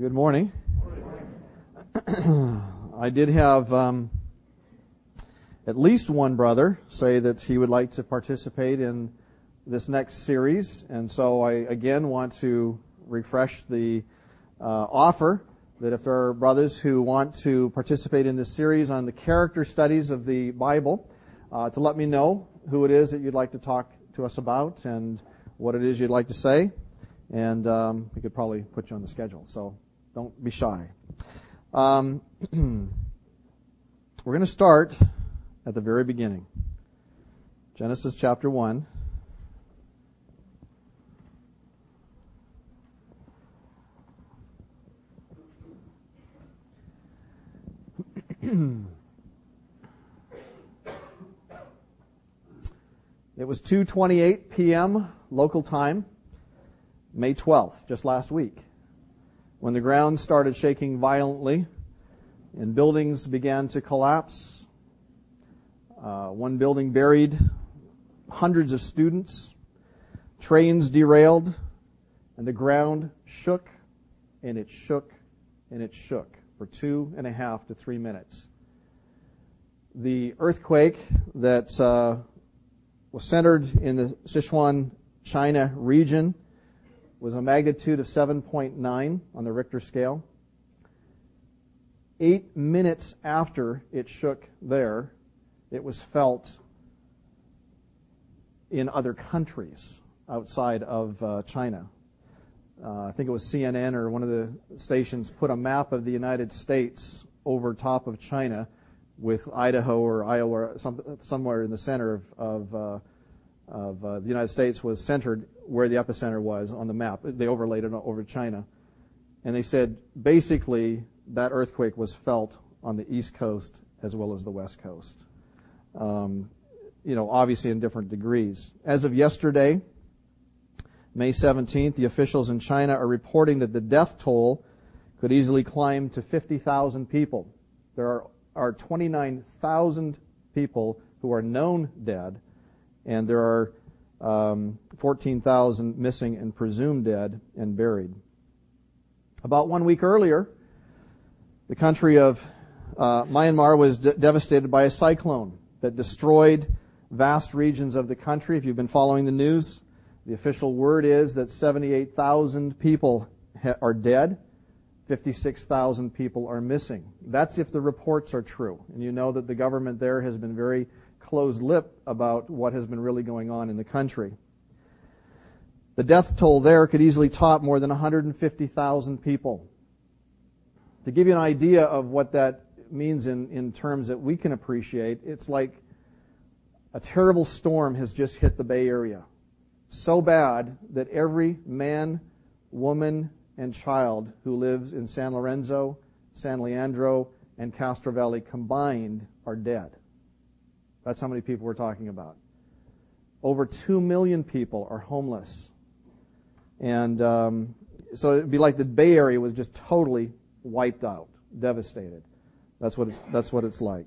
Good morning. I did have um, at least one brother say that he would like to participate in this next series, and so I again want to refresh the uh, offer that if there are brothers who want to participate in this series on the character studies of the Bible, uh, to let me know who it is that you'd like to talk to us about and what it is you'd like to say and um, we could probably put you on the schedule. So don't be shy. Um, we're going to start at the very beginning. Genesis chapter 1. it was 2:28 p.m. local time May 12th, just last week, when the ground started shaking violently and buildings began to collapse. Uh, one building buried hundreds of students, trains derailed, and the ground shook and it shook and it shook for two and a half to three minutes. The earthquake that uh, was centered in the Sichuan, China region was a magnitude of 7.9 on the Richter scale. Eight minutes after it shook there, it was felt in other countries outside of uh, China. Uh, I think it was CNN or one of the stations put a map of the United States over top of China with Idaho or Iowa some, somewhere in the center of, of uh, of uh, the United States was centered where the epicenter was on the map. They overlaid it over China. And they said basically that earthquake was felt on the East Coast as well as the West Coast. Um, you know, obviously in different degrees. As of yesterday, May 17th, the officials in China are reporting that the death toll could easily climb to 50,000 people. There are, are 29,000 people who are known dead and there are um, 14,000 missing and presumed dead and buried. About one week earlier, the country of uh, Myanmar was de- devastated by a cyclone that destroyed vast regions of the country. If you've been following the news, the official word is that 78,000 people ha- are dead, 56,000 people are missing. That's if the reports are true. And you know that the government there has been very closed lip about what has been really going on in the country. The death toll there could easily top more than 150,000 people. To give you an idea of what that means in, in terms that we can appreciate, it's like a terrible storm has just hit the Bay Area. So bad that every man, woman, and child who lives in San Lorenzo, San Leandro, and Castro Valley combined are dead. That's how many people we're talking about. Over 2 million people are homeless. And um, so it'd be like the Bay Area was just totally wiped out, devastated. That's what it's, that's what it's like.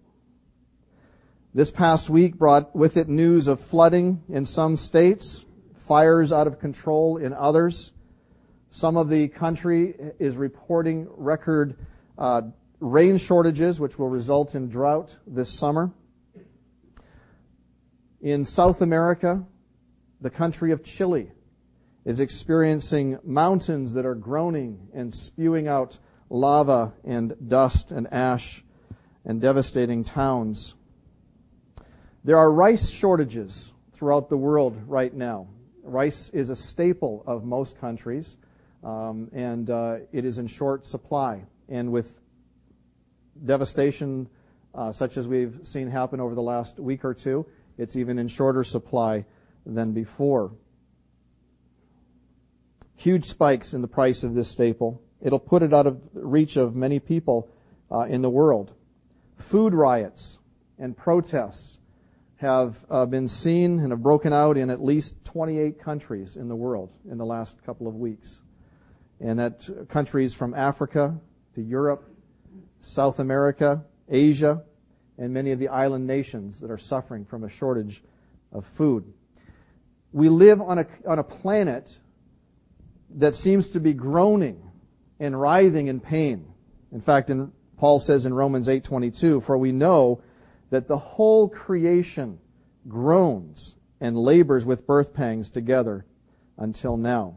This past week brought with it news of flooding in some states, fires out of control in others. Some of the country is reporting record uh, rain shortages, which will result in drought this summer. In South America, the country of Chile is experiencing mountains that are groaning and spewing out lava and dust and ash and devastating towns. There are rice shortages throughout the world right now. Rice is a staple of most countries, um, and uh, it is in short supply. And with devastation uh, such as we've seen happen over the last week or two, it's even in shorter supply than before. Huge spikes in the price of this staple. It'll put it out of reach of many people uh, in the world. Food riots and protests have uh, been seen and have broken out in at least 28 countries in the world in the last couple of weeks. And that countries from Africa to Europe, South America, Asia, and many of the island nations that are suffering from a shortage of food. We live on a, on a planet that seems to be groaning and writhing in pain. In fact, in, Paul says in Romans 8:22, "For we know that the whole creation groans and labors with birth pangs together until now."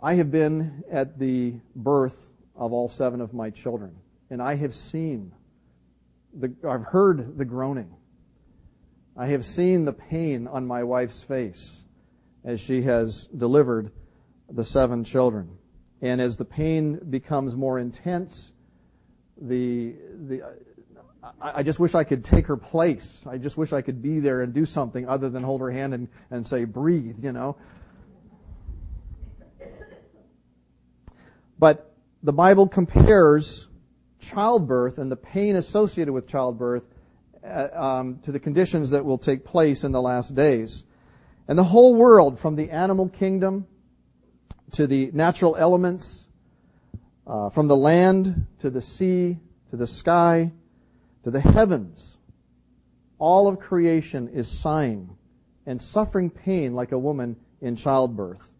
I have been at the birth of all seven of my children, and I have seen the, I've heard the groaning. I have seen the pain on my wife's face as she has delivered the seven children. And as the pain becomes more intense, the, the, I, just wish I could take her place. I just wish I could be there and do something other than hold her hand and, and say, breathe, you know. But the Bible compares childbirth and the pain associated with childbirth uh, um, to the conditions that will take place in the last days. And the whole world, from the animal kingdom to the natural elements, uh, from the land to the sea to the sky to the heavens, all of creation is sighing and suffering pain like a woman in childbirth.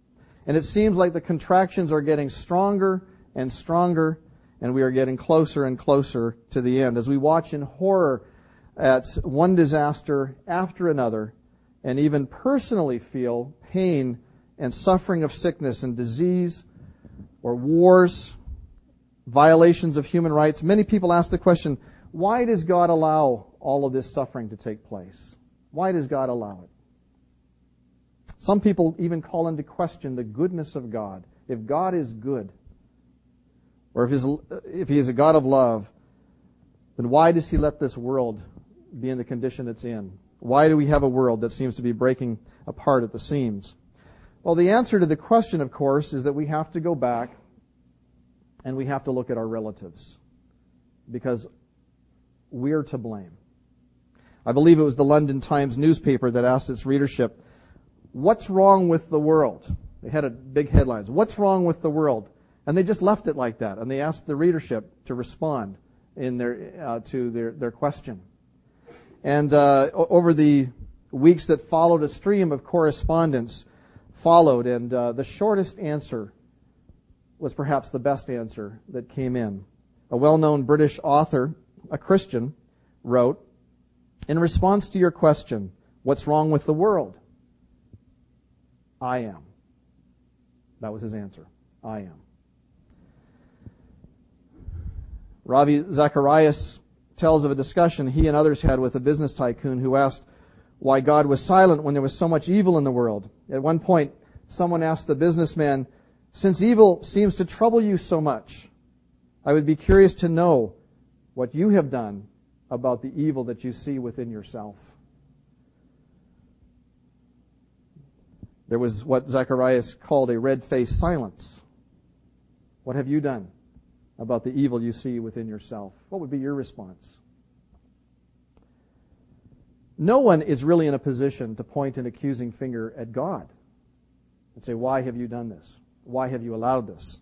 And it seems like the contractions are getting stronger and stronger, and we are getting closer and closer to the end. As we watch in horror at one disaster after another, and even personally feel pain and suffering of sickness and disease or wars, violations of human rights, many people ask the question, why does God allow all of this suffering to take place? Why does God allow it? Some people even call into question the goodness of God. If God is good, or if, he's, if he is a God of love, then why does he let this world be in the condition it's in? Why do we have a world that seems to be breaking apart at the seams? Well, the answer to the question, of course, is that we have to go back and we have to look at our relatives because we're to blame. I believe it was the London Times newspaper that asked its readership, What's wrong with the world? They had a big headlines. What's wrong with the world? And they just left it like that. And they asked the readership to respond in their, uh, to their, their question. And uh, over the weeks that followed, a stream of correspondence followed. And uh, the shortest answer was perhaps the best answer that came in. A well-known British author, a Christian, wrote, in response to your question, what's wrong with the world? I am. That was his answer. I am. Ravi Zacharias tells of a discussion he and others had with a business tycoon who asked why God was silent when there was so much evil in the world. At one point, someone asked the businessman, since evil seems to trouble you so much, I would be curious to know what you have done about the evil that you see within yourself. There was what Zacharias called a red faced silence. What have you done about the evil you see within yourself? What would be your response? No one is really in a position to point an accusing finger at God and say, Why have you done this? Why have you allowed this?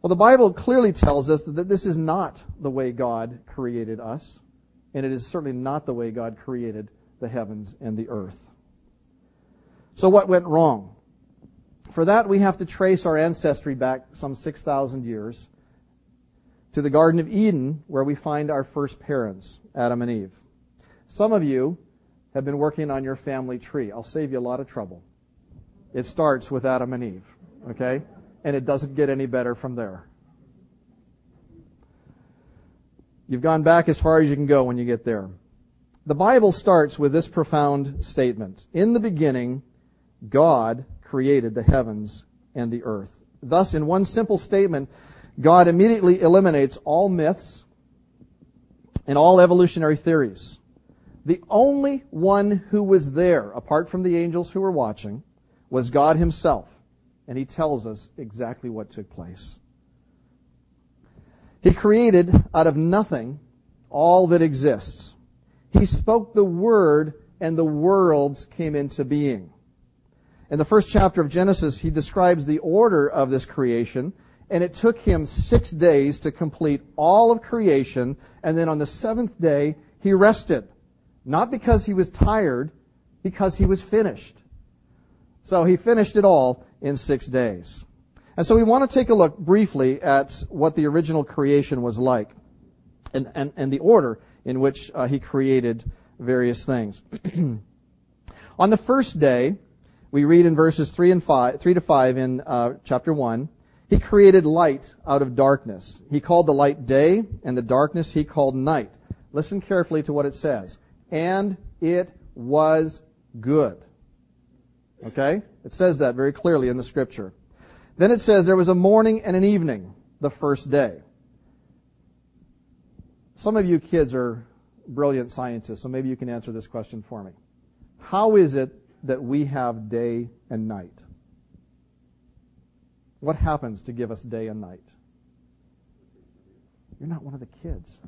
Well, the Bible clearly tells us that this is not the way God created us, and it is certainly not the way God created the heavens and the earth. So what went wrong? For that, we have to trace our ancestry back some 6,000 years to the Garden of Eden, where we find our first parents, Adam and Eve. Some of you have been working on your family tree. I'll save you a lot of trouble. It starts with Adam and Eve, okay? And it doesn't get any better from there. You've gone back as far as you can go when you get there. The Bible starts with this profound statement. In the beginning, God created the heavens and the earth. Thus, in one simple statement, God immediately eliminates all myths and all evolutionary theories. The only one who was there, apart from the angels who were watching, was God himself. And he tells us exactly what took place. He created out of nothing all that exists. He spoke the word and the worlds came into being. In the first chapter of Genesis, he describes the order of this creation, and it took him six days to complete all of creation, and then on the seventh day, he rested. Not because he was tired, because he was finished. So he finished it all in six days. And so we want to take a look briefly at what the original creation was like and, and, and the order in which uh, he created various things. On the first day, we read in verses 3 and 5, 3 to 5 in uh, chapter 1, he created light out of darkness. He called the light day, and the darkness he called night. Listen carefully to what it says. And it was good. Okay? It says that very clearly in the scripture. Then it says there was a morning and an evening the first day. Some of you kids are brilliant scientists, so maybe you can answer this question for me. How is it that we have day and night? What happens to give us day and night? You're not one of the kids.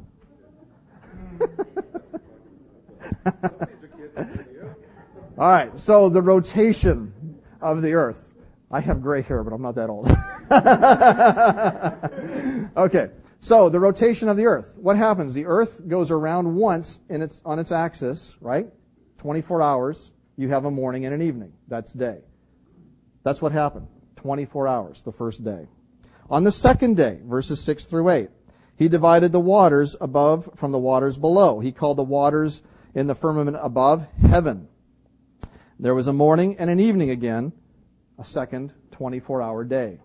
All right, so the rotation of the earth. I have gray hair, but I'm not that old. okay, so the rotation of the earth. What happens? The earth goes around once its, on its axis, right? 24 hours. You have a morning and an evening. That's day. That's what happened. 24 hours, the first day. On the second day, verses 6 through 8, he divided the waters above from the waters below. He called the waters in the firmament above heaven. There was a morning and an evening again, a second 24 hour day.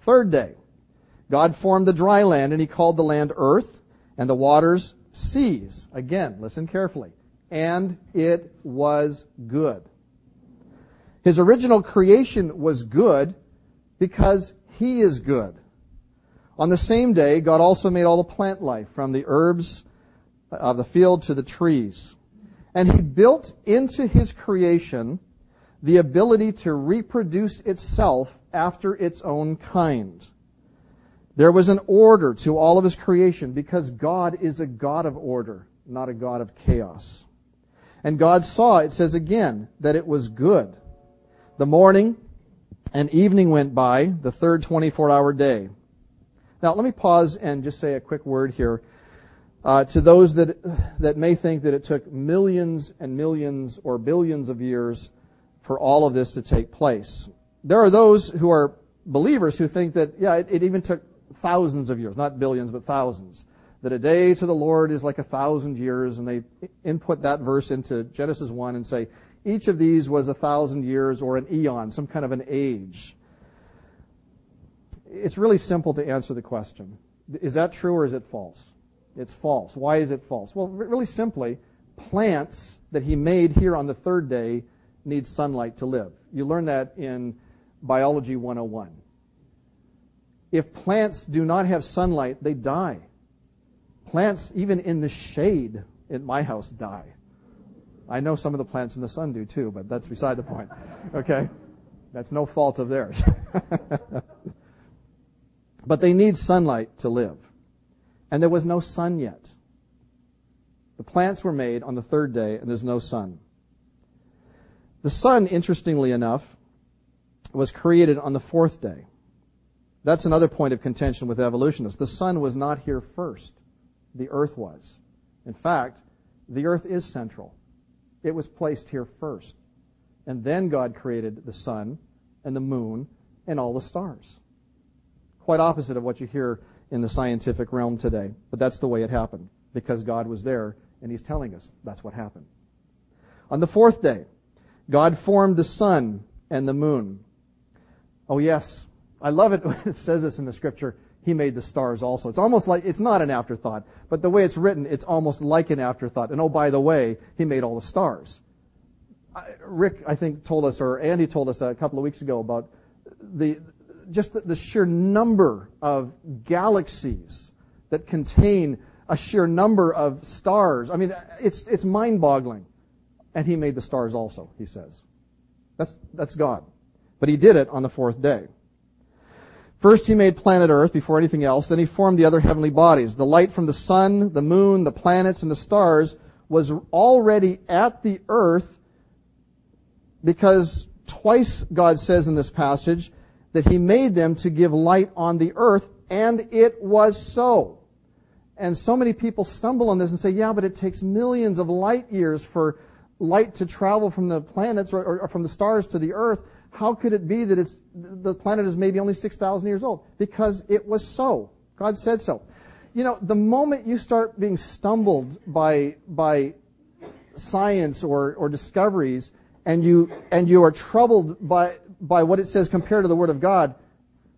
Third day, God formed the dry land and he called the land earth and the waters seas. Again, listen carefully. And it was good. His original creation was good because he is good. On the same day, God also made all the plant life from the herbs of the field to the trees. And he built into his creation the ability to reproduce itself after its own kind. There was an order to all of his creation because God is a God of order, not a God of chaos. And God saw, it says again, that it was good. The morning and evening went by, the third 24 hour day. Now let me pause and just say a quick word here uh, to those that, that may think that it took millions and millions or billions of years for all of this to take place. There are those who are believers who think that, yeah, it, it even took thousands of years, not billions, but thousands. That a day to the Lord is like a thousand years, and they input that verse into Genesis 1 and say, each of these was a thousand years or an eon, some kind of an age. It's really simple to answer the question. Is that true or is it false? It's false. Why is it false? Well, really simply, plants that he made here on the third day need sunlight to live. You learn that in Biology 101. If plants do not have sunlight, they die. Plants, even in the shade in my house, die. I know some of the plants in the sun do too, but that's beside the point. Okay? That's no fault of theirs. but they need sunlight to live. And there was no sun yet. The plants were made on the third day, and there's no sun. The sun, interestingly enough, was created on the fourth day. That's another point of contention with evolutionists. The sun was not here first. The earth was. In fact, the earth is central. It was placed here first. And then God created the sun and the moon and all the stars. Quite opposite of what you hear in the scientific realm today. But that's the way it happened because God was there and He's telling us that's what happened. On the fourth day, God formed the sun and the moon. Oh yes, I love it when it says this in the scripture. He made the stars also. It's almost like, it's not an afterthought, but the way it's written, it's almost like an afterthought. And oh, by the way, He made all the stars. Rick, I think, told us, or Andy told us a couple of weeks ago about the, just the, the sheer number of galaxies that contain a sheer number of stars. I mean, it's, it's mind boggling. And he made the stars also, he says. That's, that's God. But he did it on the fourth day. First he made planet Earth before anything else, then he formed the other heavenly bodies. The light from the sun, the moon, the planets, and the stars was already at the earth because twice God says in this passage that he made them to give light on the earth, and it was so. And so many people stumble on this and say, yeah, but it takes millions of light years for light to travel from the planets or, or, from the stars to the earth. How could it be that it's, the planet is maybe only 6,000 years old? Because it was so. God said so. You know, the moment you start being stumbled by, by science or, or discoveries and you, and you are troubled by, by what it says compared to the Word of God,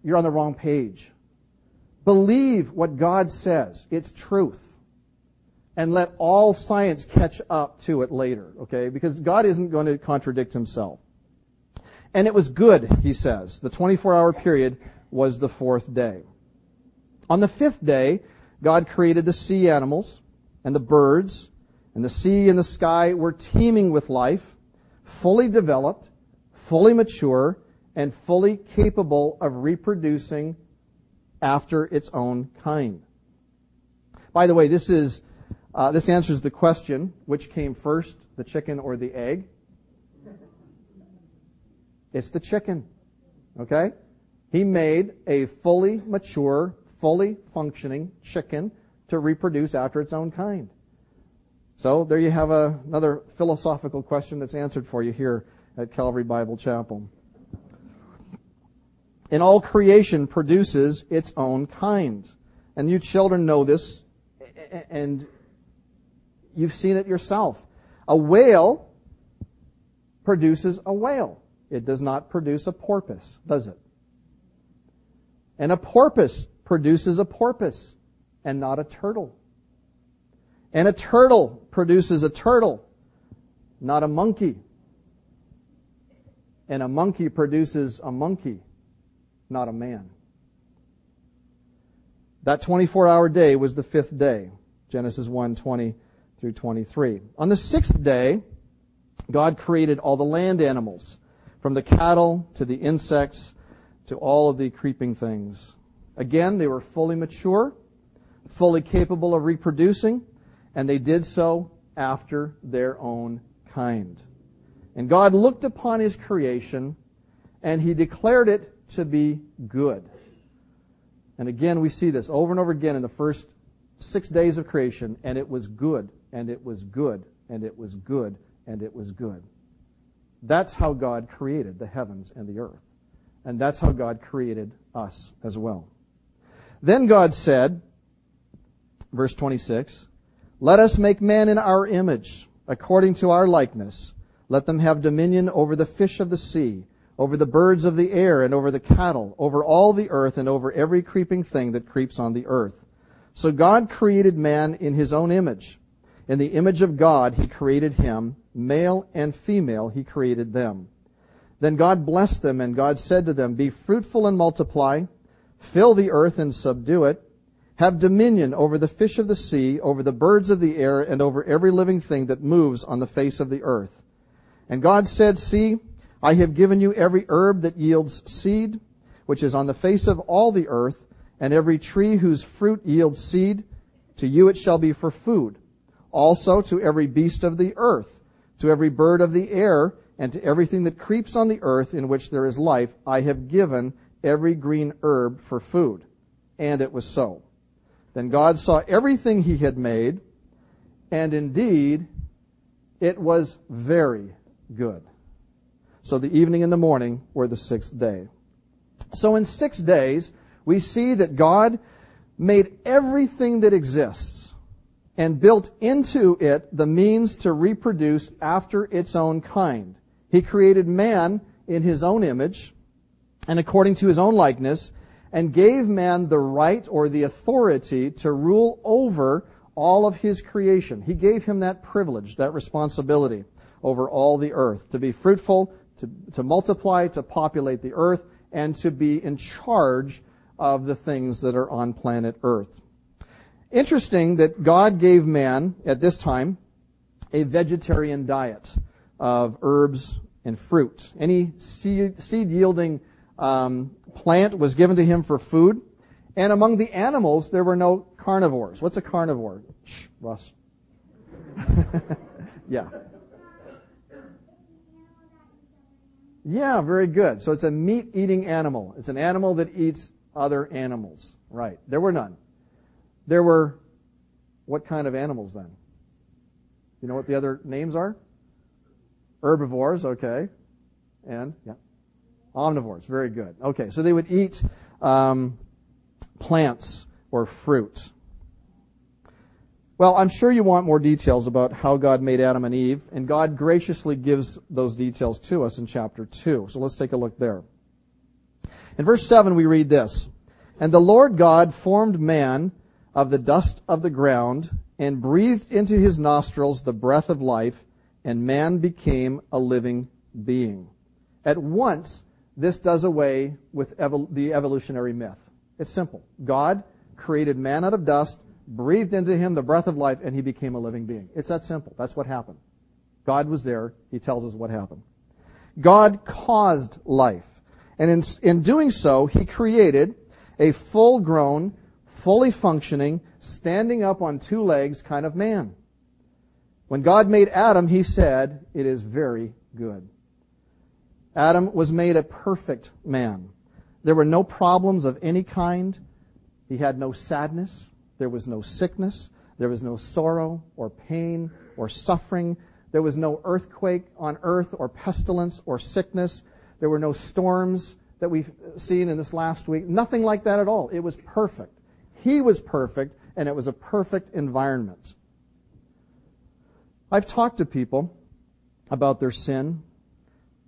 you're on the wrong page. Believe what God says. It's truth. And let all science catch up to it later, okay? Because God isn't going to contradict himself. And it was good, he says. The 24 hour period was the fourth day. On the fifth day, God created the sea animals and the birds, and the sea and the sky were teeming with life, fully developed, fully mature, and fully capable of reproducing after its own kind. By the way, this is uh, this answers the question: which came first, the chicken or the egg? It's the chicken. Okay? He made a fully mature, fully functioning chicken to reproduce after its own kind. So there you have a, another philosophical question that's answered for you here at Calvary Bible Chapel. And all creation produces its own kind. And you children know this, and you've seen it yourself. A whale produces a whale. It does not produce a porpoise, does it? And a porpoise produces a porpoise and not a turtle. And a turtle produces a turtle, not a monkey. And a monkey produces a monkey, not a man. That 24 hour day was the fifth day. Genesis 1, 20 through 23. On the sixth day, God created all the land animals from the cattle to the insects to all of the creeping things. Again, they were fully mature, fully capable of reproducing, and they did so after their own kind. And God looked upon his creation and he declared it to be good. And again, we see this over and over again in the first six days of creation, and it was good, and it was good, and it was good, and it was good. That's how God created the heavens and the earth. And that's how God created us as well. Then God said, verse 26, Let us make man in our image, according to our likeness. Let them have dominion over the fish of the sea, over the birds of the air, and over the cattle, over all the earth, and over every creeping thing that creeps on the earth. So God created man in his own image. In the image of God, he created him. Male and female, he created them. Then God blessed them, and God said to them, Be fruitful and multiply, fill the earth and subdue it, have dominion over the fish of the sea, over the birds of the air, and over every living thing that moves on the face of the earth. And God said, See, I have given you every herb that yields seed, which is on the face of all the earth, and every tree whose fruit yields seed, to you it shall be for food also to every beast of the earth, to every bird of the air, and to everything that creeps on the earth in which there is life, I have given every green herb for food. And it was so. Then God saw everything he had made, and indeed, it was very good. So the evening and the morning were the sixth day. So in six days, we see that God made everything that exists and built into it the means to reproduce after its own kind. He created man in his own image and according to his own likeness and gave man the right or the authority to rule over all of his creation. He gave him that privilege, that responsibility over all the earth, to be fruitful, to, to multiply, to populate the earth, and to be in charge of the things that are on planet earth. Interesting that God gave man at this time a vegetarian diet of herbs and fruit. Any seed, yielding um, plant was given to him for food. And among the animals, there were no carnivores. What's a carnivore? Shh, Russ. yeah. Yeah, very good. So it's a meat eating animal. It's an animal that eats other animals. Right. There were none. There were what kind of animals then? You know what the other names are? Herbivores, okay. And, yeah. Omnivores, very good. Okay, so they would eat um, plants or fruit. Well, I'm sure you want more details about how God made Adam and Eve, and God graciously gives those details to us in chapter 2. So let's take a look there. In verse 7, we read this And the Lord God formed man of the dust of the ground and breathed into his nostrils the breath of life, and man became a living being. At once, this does away with evol- the evolutionary myth. It's simple. God created man out of dust breathed into him the breath of life, and he became a living being. It's that simple. That's what happened. God was there. He tells us what happened. God caused life. And in, in doing so, he created a full grown, fully functioning, standing up on two legs kind of man. When God made Adam, he said, it is very good. Adam was made a perfect man. There were no problems of any kind. He had no sadness. There was no sickness. There was no sorrow or pain or suffering. There was no earthquake on earth or pestilence or sickness. There were no storms that we've seen in this last week. Nothing like that at all. It was perfect. He was perfect, and it was a perfect environment. I've talked to people about their sin,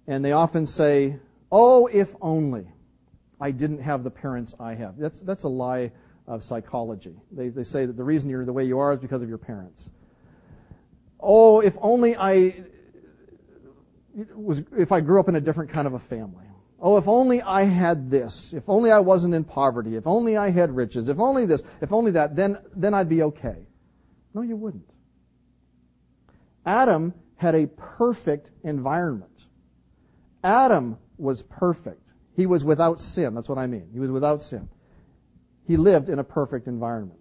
and they often say, Oh, if only I didn't have the parents I have. That's, that's a lie of psychology. They, they say that the reason you're the way you are is because of your parents. Oh, if only I was, if I grew up in a different kind of a family. Oh, if only I had this. If only I wasn't in poverty. If only I had riches. If only this. If only that. Then, then I'd be okay. No, you wouldn't. Adam had a perfect environment. Adam was perfect. He was without sin. That's what I mean. He was without sin. He lived in a perfect environment.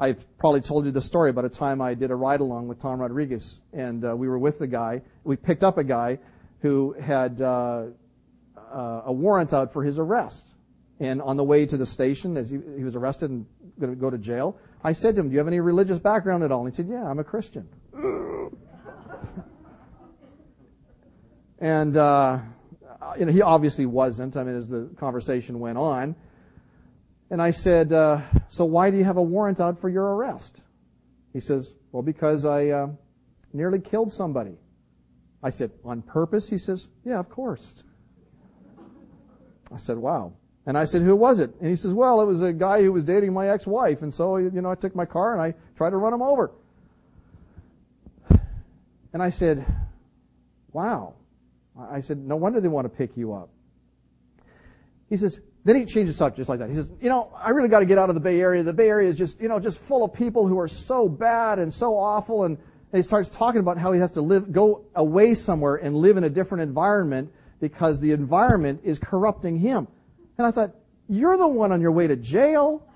I've probably told you the story about a time I did a ride along with Tom Rodriguez, and uh, we were with the guy. We picked up a guy who had uh, uh, a warrant out for his arrest. And on the way to the station, as he, he was arrested and going to go to jail, I said to him, "Do you have any religious background at all?" And he said, "Yeah, I'm a Christian." and uh, you know, he obviously wasn't. I mean, as the conversation went on. And I said, uh, So why do you have a warrant out for your arrest? He says, Well, because I uh, nearly killed somebody. I said, On purpose? He says, Yeah, of course. I said, Wow. And I said, Who was it? And he says, Well, it was a guy who was dating my ex wife. And so, you know, I took my car and I tried to run him over. And I said, Wow. I said, No wonder they want to pick you up. He says, then he changes subject just like that. He says, you know, I really got to get out of the Bay Area. The Bay Area is just, you know, just full of people who are so bad and so awful. And, and he starts talking about how he has to live, go away somewhere and live in a different environment because the environment is corrupting him. And I thought, you're the one on your way to jail.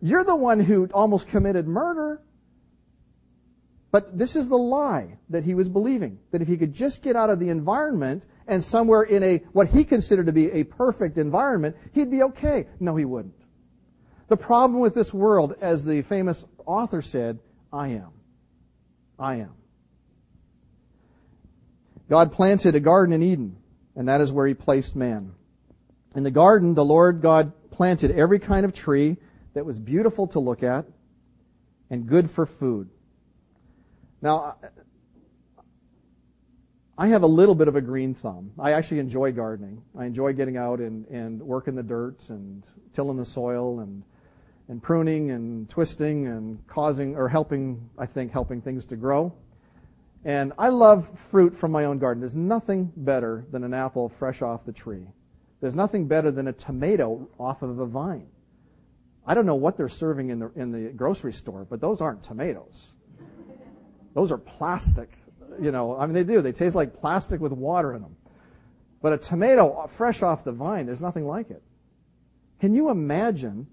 You're the one who almost committed murder. But this is the lie that he was believing. That if he could just get out of the environment and somewhere in a, what he considered to be a perfect environment, he'd be okay. No, he wouldn't. The problem with this world, as the famous author said, I am. I am. God planted a garden in Eden, and that is where he placed man. In the garden, the Lord God planted every kind of tree that was beautiful to look at and good for food. Now, I have a little bit of a green thumb. I actually enjoy gardening. I enjoy getting out and, and working the dirt and tilling the soil and, and pruning and twisting and causing or helping, I think, helping things to grow. And I love fruit from my own garden. There's nothing better than an apple fresh off the tree. There's nothing better than a tomato off of a vine. I don't know what they're serving in the, in the grocery store, but those aren't tomatoes. Those are plastic you know, I mean, they do. They taste like plastic with water in them. But a tomato fresh off the vine, there's nothing like it. Can you imagine?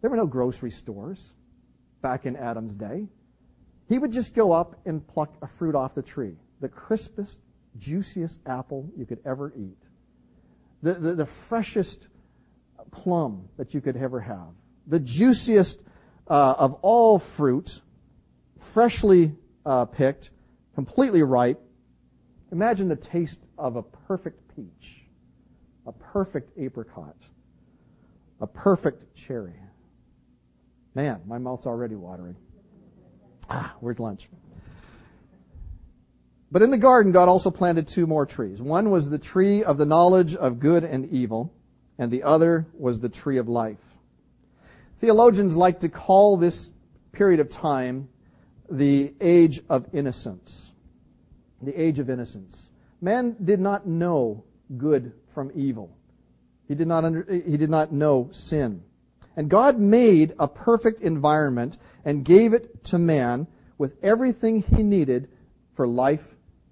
There were no grocery stores back in Adam's day. He would just go up and pluck a fruit off the tree. The crispest, juiciest apple you could ever eat. The, the, the freshest plum that you could ever have. The juiciest uh, of all fruit, freshly uh, picked, completely ripe. Imagine the taste of a perfect peach. a perfect apricot, a perfect cherry. Man, my mouth's already watering. Ah, where's lunch? But in the garden, God also planted two more trees. One was the tree of the knowledge of good and evil, and the other was the tree of life. Theologians like to call this period of time the age of innocence. The age of innocence. Man did not know good from evil. He did not under, he did not know sin. And God made a perfect environment and gave it to man with everything he needed for life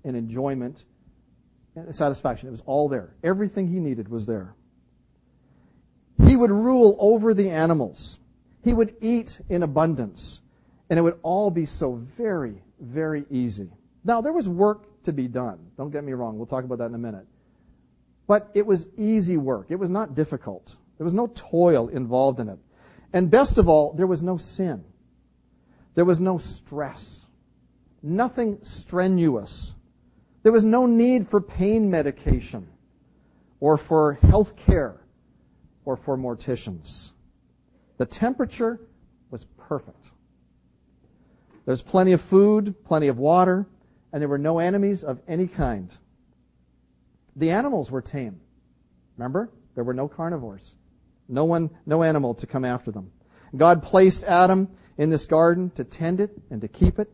and enjoyment and satisfaction. It was all there. Everything he needed was there. He would rule over the animals. He would eat in abundance. And it would all be so very, very easy. Now, there was work to be done. Don't get me wrong. We'll talk about that in a minute. But it was easy work. It was not difficult. There was no toil involved in it. And best of all, there was no sin. There was no stress. Nothing strenuous. There was no need for pain medication or for health care or for morticians. The temperature was perfect. There's plenty of food, plenty of water, and there were no enemies of any kind. The animals were tame. Remember? There were no carnivores. No one, no animal to come after them. God placed Adam in this garden to tend it and to keep it.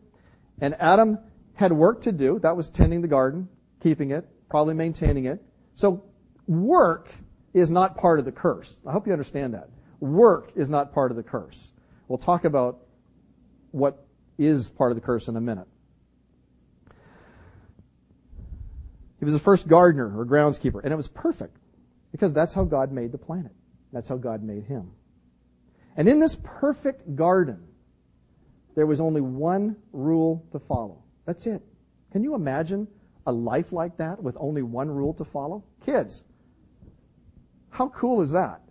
And Adam had work to do. That was tending the garden, keeping it, probably maintaining it. So work is not part of the curse. I hope you understand that. Work is not part of the curse. We'll talk about what is part of the curse in a minute. He was the first gardener or groundskeeper, and it was perfect because that's how God made the planet. That's how God made him. And in this perfect garden, there was only one rule to follow. That's it. Can you imagine a life like that with only one rule to follow? Kids, how cool is that?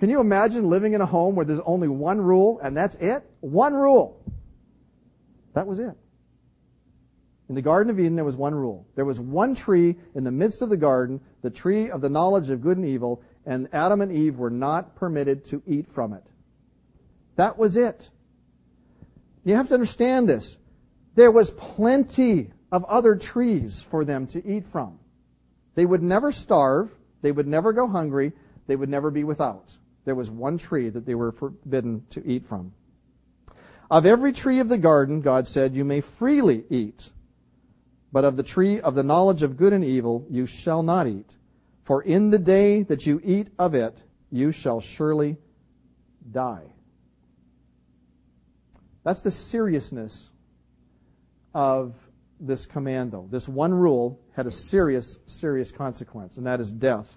Can you imagine living in a home where there's only one rule and that's it? One rule. That was it. In the Garden of Eden, there was one rule. There was one tree in the midst of the garden, the tree of the knowledge of good and evil, and Adam and Eve were not permitted to eat from it. That was it. You have to understand this. There was plenty of other trees for them to eat from. They would never starve. They would never go hungry. They would never be without. There was one tree that they were forbidden to eat from. Of every tree of the garden, God said, you may freely eat. But of the tree of the knowledge of good and evil you shall not eat. For in the day that you eat of it, you shall surely die. That's the seriousness of this command, though. This one rule had a serious, serious consequence, and that is death.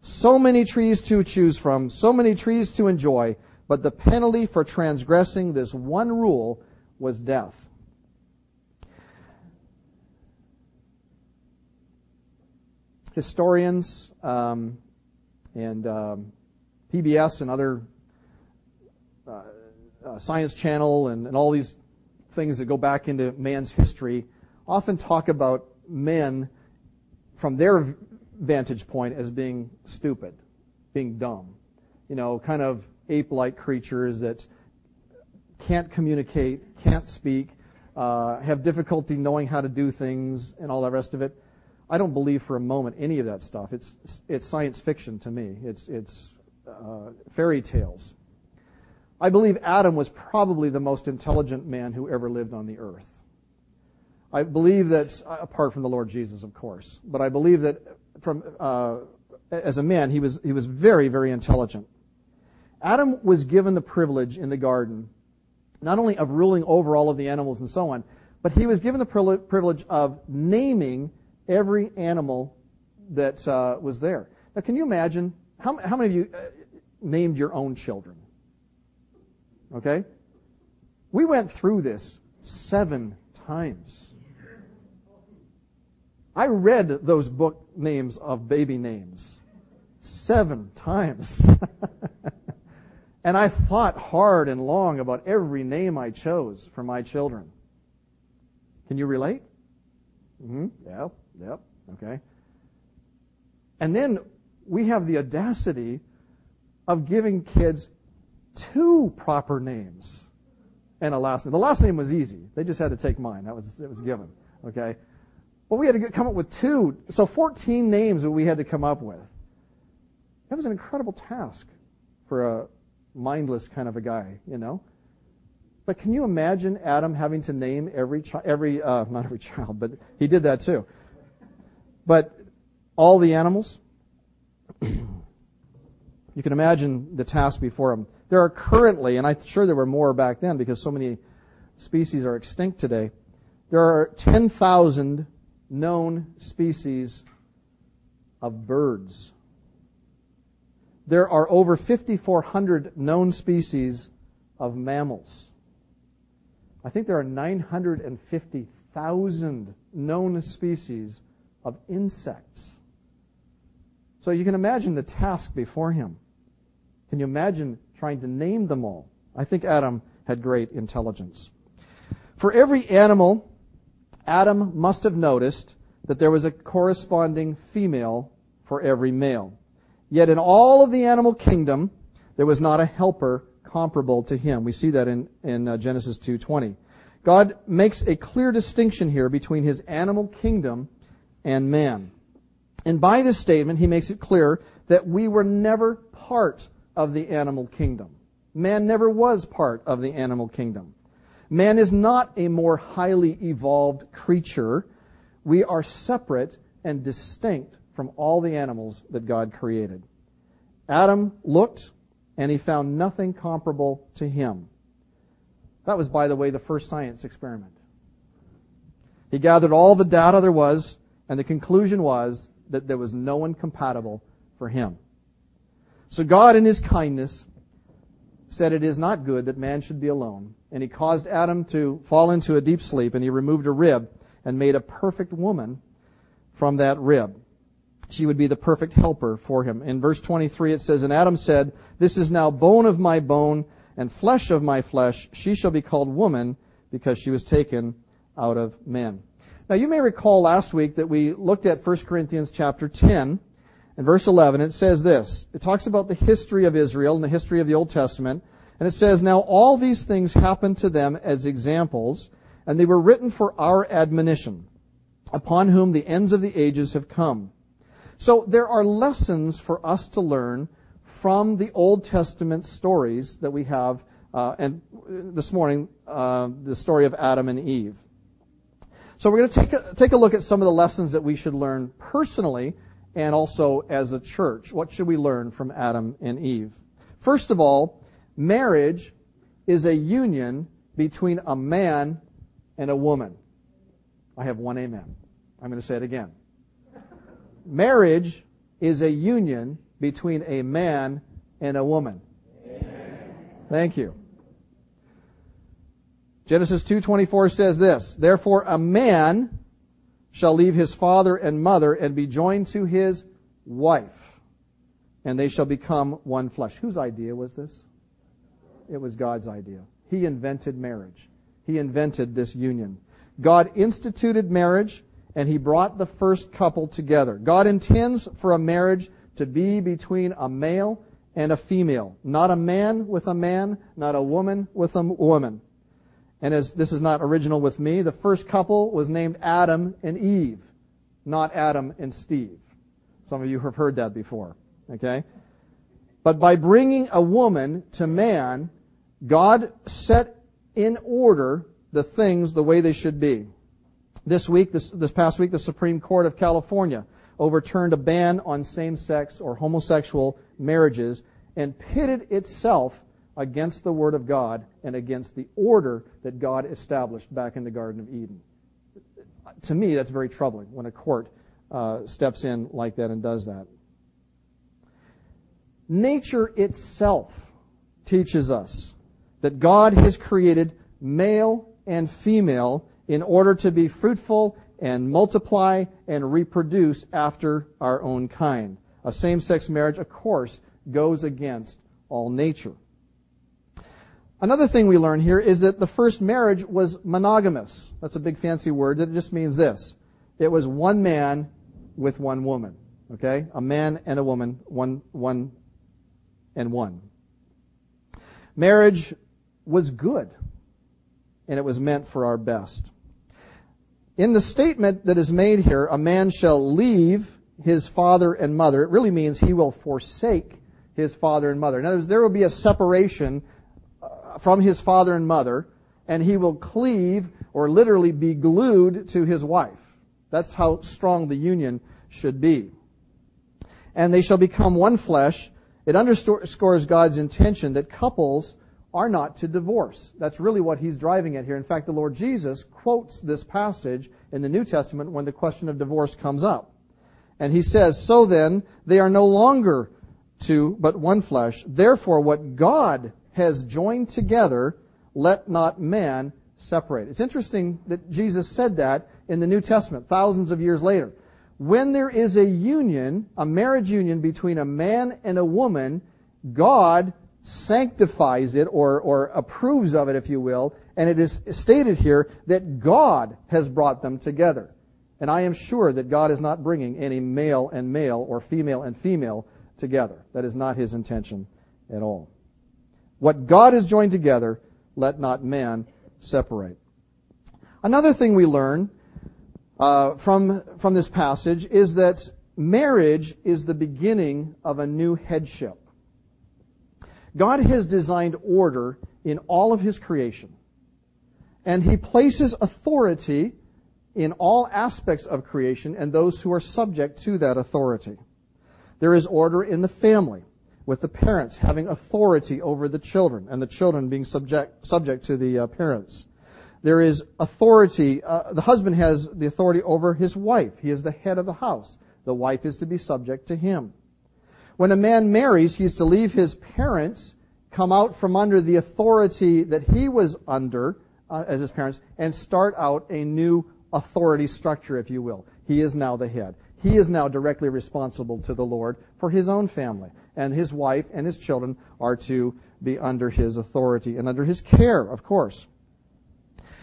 So many trees to choose from, so many trees to enjoy, but the penalty for transgressing this one rule was death. historians um, and um, PBS and other uh, uh, Science Channel and, and all these things that go back into man's history often talk about men from their vantage point as being stupid, being dumb, you know, kind of ape-like creatures that can't communicate, can't speak, uh, have difficulty knowing how to do things, and all the rest of it. I don't believe for a moment any of that stuff. It's it's science fiction to me. It's it's uh, fairy tales. I believe Adam was probably the most intelligent man who ever lived on the earth. I believe that, apart from the Lord Jesus, of course, but I believe that from uh, as a man, he was he was very very intelligent. Adam was given the privilege in the garden, not only of ruling over all of the animals and so on, but he was given the privilege of naming every animal that uh, was there. Now, can you imagine how, how many of you uh, named your own children? Okay? We went through this seven times. I read those book names of baby names seven times. and I thought hard and long about every name I chose for my children. Can you relate? Mm-hmm. Yeah. Yep. Okay. And then we have the audacity of giving kids two proper names and a last name. The last name was easy. They just had to take mine. That was, it was given. Okay? But we had to get, come up with two. So 14 names that we had to come up with. That was an incredible task for a mindless kind of a guy, you know? But can you imagine Adam having to name every child, every, uh, not every child, but he did that too. But all the animals? you can imagine the task before him. There are currently, and I'm sure there were more back then because so many species are extinct today, there are 10,000 known species of birds. There are over 5,400 known species of mammals. I think there are 950,000 known species of insects. So you can imagine the task before him. Can you imagine trying to name them all? I think Adam had great intelligence. For every animal, Adam must have noticed that there was a corresponding female for every male. Yet in all of the animal kingdom, there was not a helper comparable to him. We see that in, in uh, Genesis 2.20. God makes a clear distinction here between his animal kingdom and man. And by this statement, he makes it clear that we were never part of the animal kingdom. Man never was part of the animal kingdom. Man is not a more highly evolved creature. We are separate and distinct from all the animals that God created. Adam looked and he found nothing comparable to him. That was, by the way, the first science experiment. He gathered all the data there was, and the conclusion was that there was no one compatible for him. So God, in his kindness, said it is not good that man should be alone. And he caused Adam to fall into a deep sleep, and he removed a rib and made a perfect woman from that rib. She would be the perfect helper for him. In verse 23 it says, And Adam said, This is now bone of my bone and flesh of my flesh. She shall be called woman because she was taken out of men. Now you may recall last week that we looked at 1 Corinthians chapter 10 and verse 11. It says this. It talks about the history of Israel and the history of the Old Testament. And it says, Now all these things happened to them as examples, and they were written for our admonition, upon whom the ends of the ages have come. So there are lessons for us to learn from the Old Testament stories that we have, uh, and this morning, uh, the story of Adam and Eve. So we're going to take a, take a look at some of the lessons that we should learn personally and also as a church. What should we learn from Adam and Eve? First of all, marriage is a union between a man and a woman. I have one amen. I'm going to say it again. Marriage is a union between a man and a woman. Amen. Thank you. Genesis 2:24 says this, therefore a man shall leave his father and mother and be joined to his wife and they shall become one flesh. Whose idea was this? It was God's idea. He invented marriage. He invented this union. God instituted marriage and he brought the first couple together. God intends for a marriage to be between a male and a female. Not a man with a man, not a woman with a woman. And as this is not original with me, the first couple was named Adam and Eve, not Adam and Steve. Some of you have heard that before. Okay? But by bringing a woman to man, God set in order the things the way they should be. This week, this, this past week, the Supreme Court of California overturned a ban on same-sex or homosexual marriages and pitted itself against the Word of God and against the order that God established back in the Garden of Eden. To me, that's very troubling when a court uh, steps in like that and does that. Nature itself teaches us that God has created male and female in order to be fruitful and multiply and reproduce after our own kind. A same-sex marriage, of course, goes against all nature. Another thing we learn here is that the first marriage was monogamous. That's a big fancy word that just means this. It was one man with one woman. Okay? A man and a woman, one, one and one. Marriage was good, and it was meant for our best. In the statement that is made here, a man shall leave his father and mother, it really means he will forsake his father and mother. In other words, there will be a separation from his father and mother, and he will cleave or literally be glued to his wife. That's how strong the union should be. And they shall become one flesh. It underscores God's intention that couples are not to divorce. That's really what he's driving at here. In fact, the Lord Jesus quotes this passage in the New Testament when the question of divorce comes up. And he says, So then, they are no longer two, but one flesh. Therefore, what God has joined together, let not man separate. It's interesting that Jesus said that in the New Testament, thousands of years later. When there is a union, a marriage union between a man and a woman, God sanctifies it or, or approves of it, if you will, and it is stated here that God has brought them together. And I am sure that God is not bringing any male and male or female and female together. That is not his intention at all. What God has joined together, let not man separate. Another thing we learn uh, from, from this passage is that marriage is the beginning of a new headship. God has designed order in all of His creation. And He places authority in all aspects of creation and those who are subject to that authority. There is order in the family, with the parents having authority over the children and the children being subject, subject to the uh, parents. There is authority, uh, the husband has the authority over his wife. He is the head of the house. The wife is to be subject to him. When a man marries, he is to leave his parents, come out from under the authority that he was under uh, as his parents, and start out a new authority structure, if you will. He is now the head. He is now directly responsible to the Lord for his own family. And his wife and his children are to be under his authority and under his care, of course.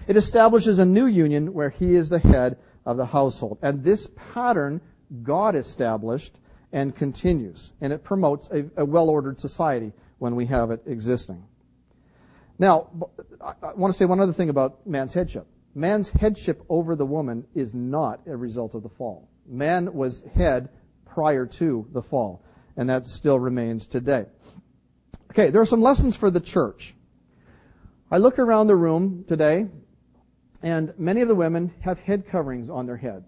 It establishes a new union where he is the head of the household. And this pattern God established and continues. And it promotes a, a well-ordered society when we have it existing. Now, I want to say one other thing about man's headship. Man's headship over the woman is not a result of the fall. Man was head prior to the fall, and that still remains today. Okay, there are some lessons for the church. I look around the room today, and many of the women have head coverings on their head.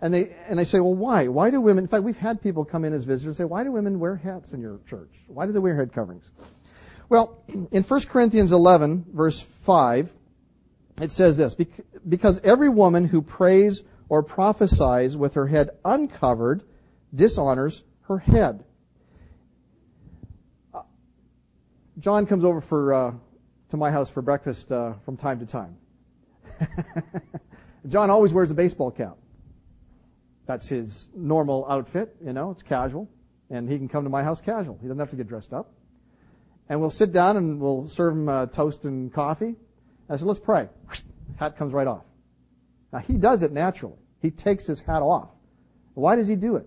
And they, and I say, well, why? Why do women, in fact, we've had people come in as visitors and say, why do women wear hats in your church? Why do they wear head coverings? Well, in 1 Corinthians 11, verse 5, it says this, because every woman who prays or prophesies with her head uncovered dishonors her head. John comes over for, uh, to my house for breakfast uh, from time to time. John always wears a baseball cap. That's his normal outfit, you know, it's casual. And he can come to my house casual. He doesn't have to get dressed up. And we'll sit down and we'll serve him uh, toast and coffee. I said, let's pray. Hat comes right off. Now he does it naturally. He takes his hat off. Why does he do it?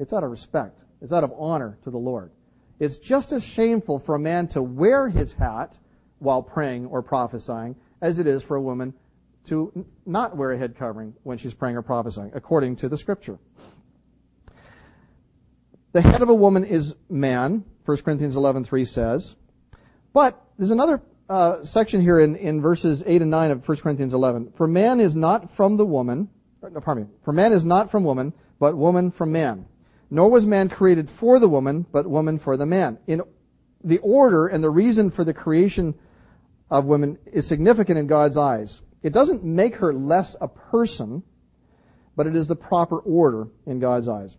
It's out of respect. It's out of honor to the Lord. It's just as shameful for a man to wear his hat while praying or prophesying as it is for a woman to not wear a head covering when she's praying or prophesying, according to the scripture. The head of a woman is man, 1 Corinthians 11.3 says. But there's another uh, section here in, in verses 8 and 9 of 1 Corinthians 11. For man is not from the woman, no, pardon me, for man is not from woman, but woman from man. Nor was man created for the woman, but woman for the man. In the order and the reason for the creation of women is significant in God's eyes. It doesn't make her less a person, but it is the proper order in God's eyes.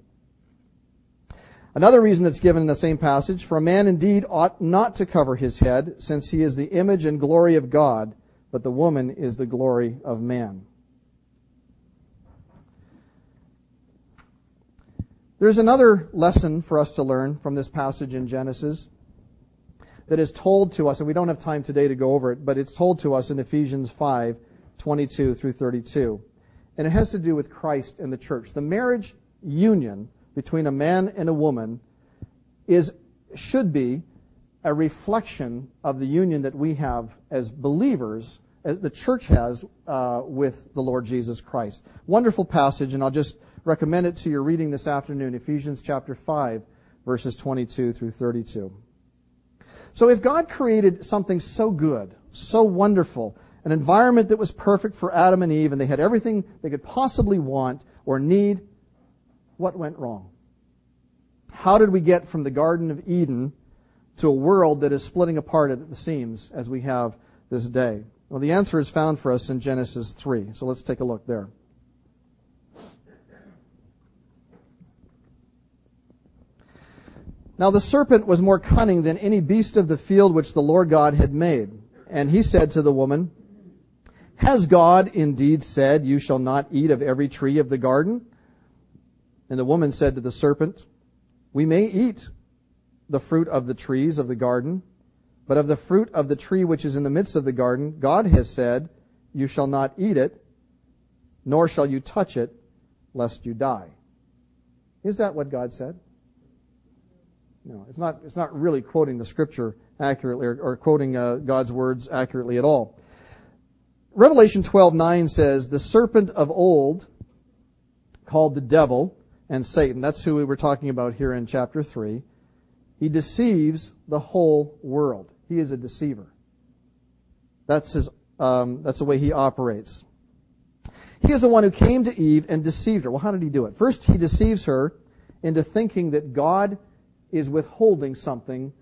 Another reason that's given in the same passage, for a man indeed ought not to cover his head, since he is the image and glory of God, but the woman is the glory of man. There's another lesson for us to learn from this passage in Genesis that is told to us, and we don't have time today to go over it, but it's told to us in Ephesians 5, 22 through 32. And it has to do with Christ and the church. The marriage union between a man and a woman is, should be, a reflection of the union that we have as believers, as the church has, uh, with the Lord Jesus Christ. Wonderful passage, and I'll just recommend it to your reading this afternoon, Ephesians chapter 5, verses 22 through 32. So if God created something so good, so wonderful, an environment that was perfect for Adam and Eve, and they had everything they could possibly want or need, what went wrong? How did we get from the Garden of Eden to a world that is splitting apart at the seams as we have this day? Well, the answer is found for us in Genesis 3. So let's take a look there. Now the serpent was more cunning than any beast of the field which the Lord God had made. And he said to the woman, Has God indeed said, You shall not eat of every tree of the garden? And the woman said to the serpent, We may eat the fruit of the trees of the garden, but of the fruit of the tree which is in the midst of the garden, God has said, You shall not eat it, nor shall you touch it, lest you die. Is that what God said? No, it's not, it's not really quoting the scripture accurately or, or quoting uh, God's words accurately at all. Revelation 12:9 says, "The serpent of old, called the devil and Satan, that's who we were talking about here in chapter 3, he deceives the whole world. He is a deceiver. That's his, um, that's the way he operates. He is the one who came to Eve and deceived her. Well, how did he do it? First, he deceives her into thinking that God is withholding something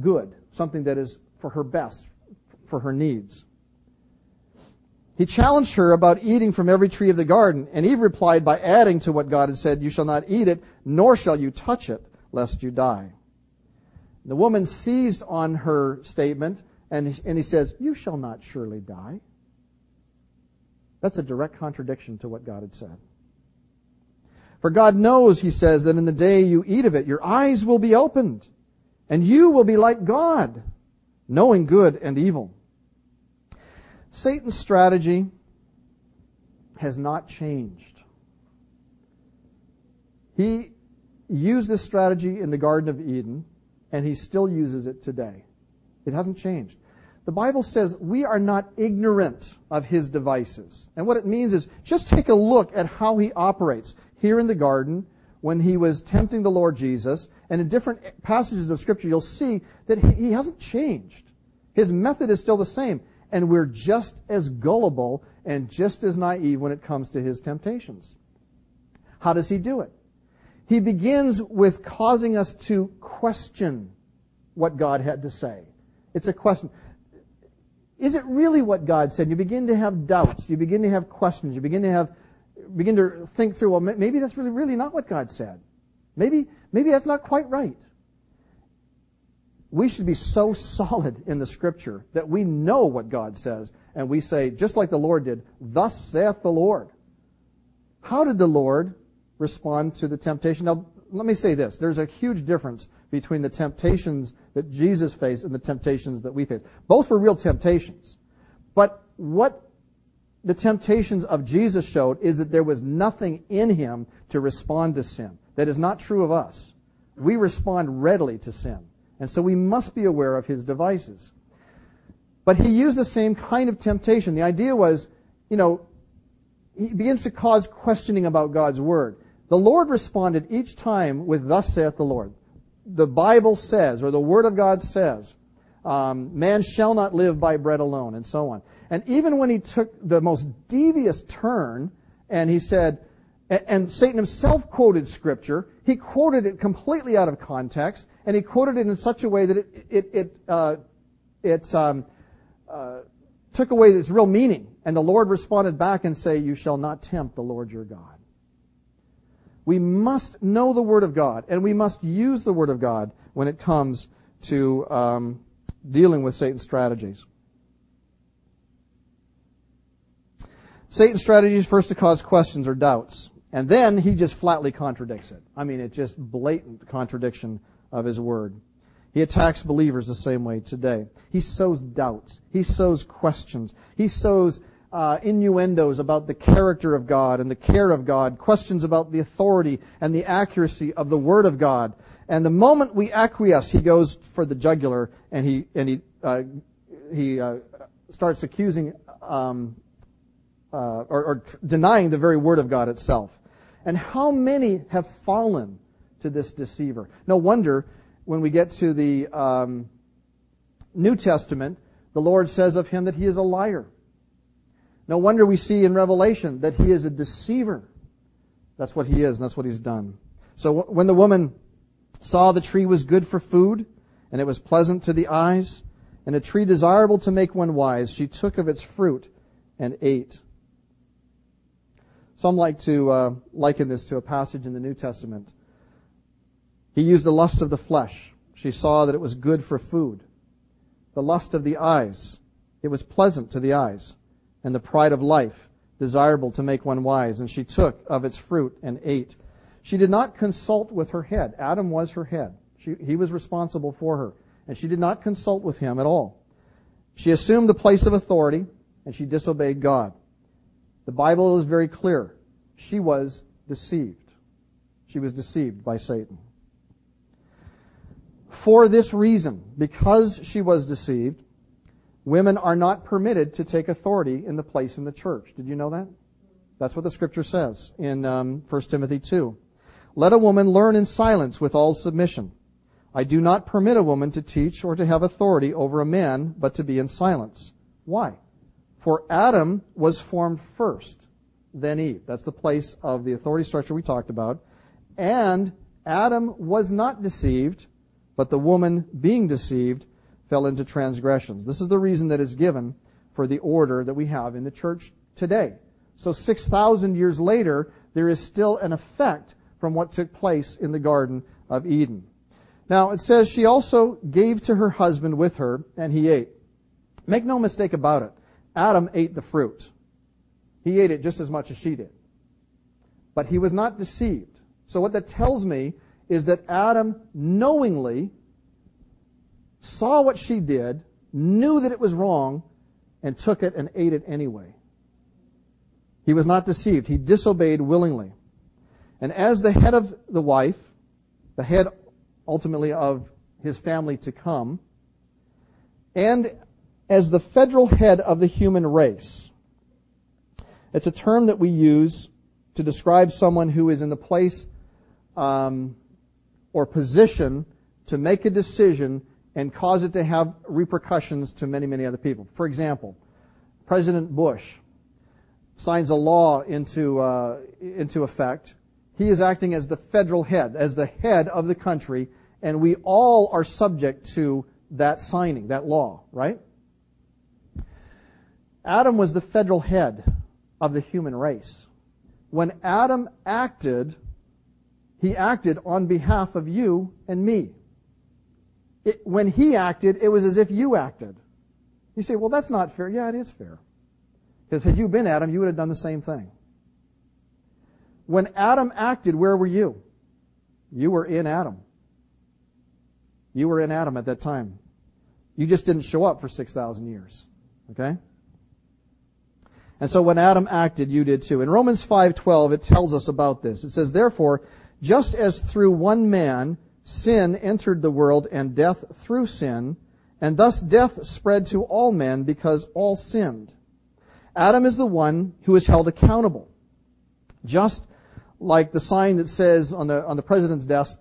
good, something that is for her best, for her needs. He challenged her about eating from every tree of the garden, and Eve replied by adding to what God had said, You shall not eat it, nor shall you touch it, lest you die. The woman seized on her statement, and, and he says, You shall not surely die. That's a direct contradiction to what God had said. For God knows, he says, that in the day you eat of it, your eyes will be opened, and you will be like God, knowing good and evil. Satan's strategy has not changed. He used this strategy in the Garden of Eden, and he still uses it today. It hasn't changed. The Bible says we are not ignorant of his devices. And what it means is just take a look at how he operates here in the garden when he was tempting the Lord Jesus. And in different passages of Scripture, you'll see that he hasn't changed. His method is still the same. And we're just as gullible and just as naive when it comes to his temptations. How does he do it? He begins with causing us to question what God had to say. It's a question. Is it really what God said? You begin to have doubts. You begin to have questions. You begin to have begin to think through, well, maybe that's really, really not what God said. Maybe, maybe that's not quite right. We should be so solid in the scripture that we know what God says and we say, just like the Lord did, thus saith the Lord. How did the Lord respond to the temptation? Now, let me say this. There's a huge difference between the temptations that Jesus faced and the temptations that we face. Both were real temptations. But what the temptations of Jesus showed is that there was nothing in him to respond to sin. That is not true of us. We respond readily to sin. And so we must be aware of his devices. But he used the same kind of temptation. The idea was, you know, he begins to cause questioning about God's word. The Lord responded each time with, Thus saith the Lord. The Bible says, or the Word of God says, um, man shall not live by bread alone, and so on. And even when he took the most devious turn and he said, and Satan himself quoted scripture, he quoted it completely out of context, and he quoted it in such a way that it, it, it, uh, it um, uh, took away its real meaning. And the Lord responded back and say, you shall not tempt the Lord your God. We must know the Word of God, and we must use the Word of God when it comes to um, dealing with Satan's strategies. Satan's strategy is first to cause questions or doubts. And then he just flatly contradicts it. I mean, it's just blatant contradiction of his word. He attacks believers the same way today. He sows doubts. He sows questions. He sows uh, innuendos about the character of God and the care of God, questions about the authority and the accuracy of the Word of God. And the moment we acquiesce, he goes for the jugular and he and he uh, he uh, starts accusing um, uh, or, or tr- denying the very Word of God itself. And how many have fallen to this deceiver? No wonder when we get to the um, New Testament, the Lord says of him that he is a liar. No wonder we see in Revelation that he is a deceiver. That's what he is, and that's what he's done. So when the woman saw the tree was good for food, and it was pleasant to the eyes, and a tree desirable to make one wise, she took of its fruit and ate. Some like to uh, liken this to a passage in the New Testament. He used the lust of the flesh. She saw that it was good for food. The lust of the eyes. It was pleasant to the eyes. And the pride of life, desirable to make one wise. And she took of its fruit and ate. She did not consult with her head. Adam was her head. She, he was responsible for her. And she did not consult with him at all. She assumed the place of authority and she disobeyed God. The Bible is very clear. She was deceived. She was deceived by Satan. For this reason, because she was deceived, women are not permitted to take authority in the place in the church. Did you know that? That's what the scripture says in um, 1 Timothy 2. Let a woman learn in silence with all submission. I do not permit a woman to teach or to have authority over a man, but to be in silence. Why? For Adam was formed first, then Eve. That's the place of the authority structure we talked about. And Adam was not deceived, but the woman, being deceived, fell into transgressions. This is the reason that is given for the order that we have in the church today. So 6,000 years later, there is still an effect from what took place in the Garden of Eden. Now, it says she also gave to her husband with her, and he ate. Make no mistake about it. Adam ate the fruit. He ate it just as much as she did. But he was not deceived. So what that tells me is that Adam knowingly saw what she did, knew that it was wrong, and took it and ate it anyway. He was not deceived. He disobeyed willingly. And as the head of the wife, the head ultimately of his family to come, and as the federal head of the human race. It's a term that we use to describe someone who is in the place um, or position to make a decision and cause it to have repercussions to many, many other people. For example, President Bush signs a law into uh, into effect. He is acting as the federal head, as the head of the country, and we all are subject to that signing, that law, right? Adam was the federal head of the human race. When Adam acted, he acted on behalf of you and me. It, when he acted, it was as if you acted. You say, well, that's not fair. Yeah, it is fair. Because had you been Adam, you would have done the same thing. When Adam acted, where were you? You were in Adam. You were in Adam at that time. You just didn't show up for 6,000 years. Okay? And so when Adam acted, you did too. In Romans 5:12 it tells us about this. It says, "Therefore, just as through one man sin entered the world and death through sin, and thus death spread to all men because all sinned. Adam is the one who is held accountable. Just like the sign that says on the on the president's desk,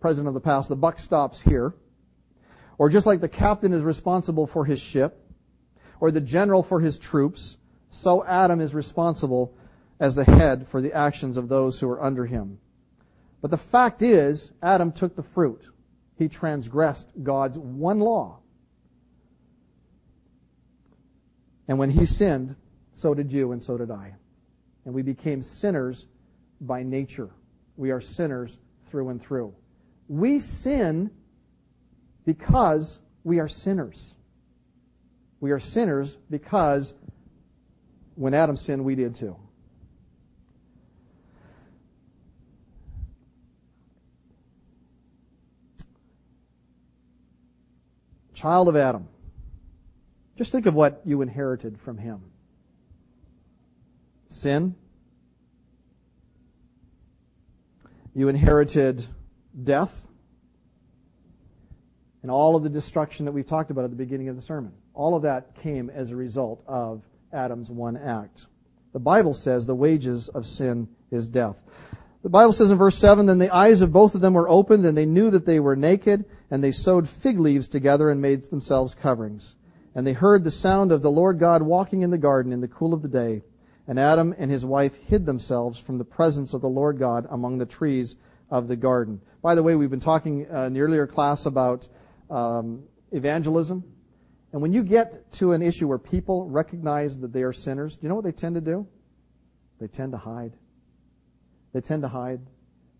president of the past, the buck stops here. Or just like the captain is responsible for his ship, or the general for his troops, so Adam is responsible as the head for the actions of those who are under him. But the fact is, Adam took the fruit. He transgressed God's one law. And when he sinned, so did you and so did I. And we became sinners by nature. We are sinners through and through. We sin because we are sinners. We are sinners because when Adam sinned, we did too. Child of Adam. Just think of what you inherited from him. sin. You inherited death and all of the destruction that we've talked about at the beginning of the sermon. All of that came as a result of Adam's one act. The Bible says the wages of sin is death. The Bible says in verse 7, Then the eyes of both of them were opened, and they knew that they were naked, and they sewed fig leaves together and made themselves coverings. And they heard the sound of the Lord God walking in the garden in the cool of the day. And Adam and his wife hid themselves from the presence of the Lord God among the trees of the garden. By the way, we've been talking uh, in the earlier class about um, evangelism. And when you get to an issue where people recognize that they are sinners, do you know what they tend to do? They tend to hide. They tend to hide.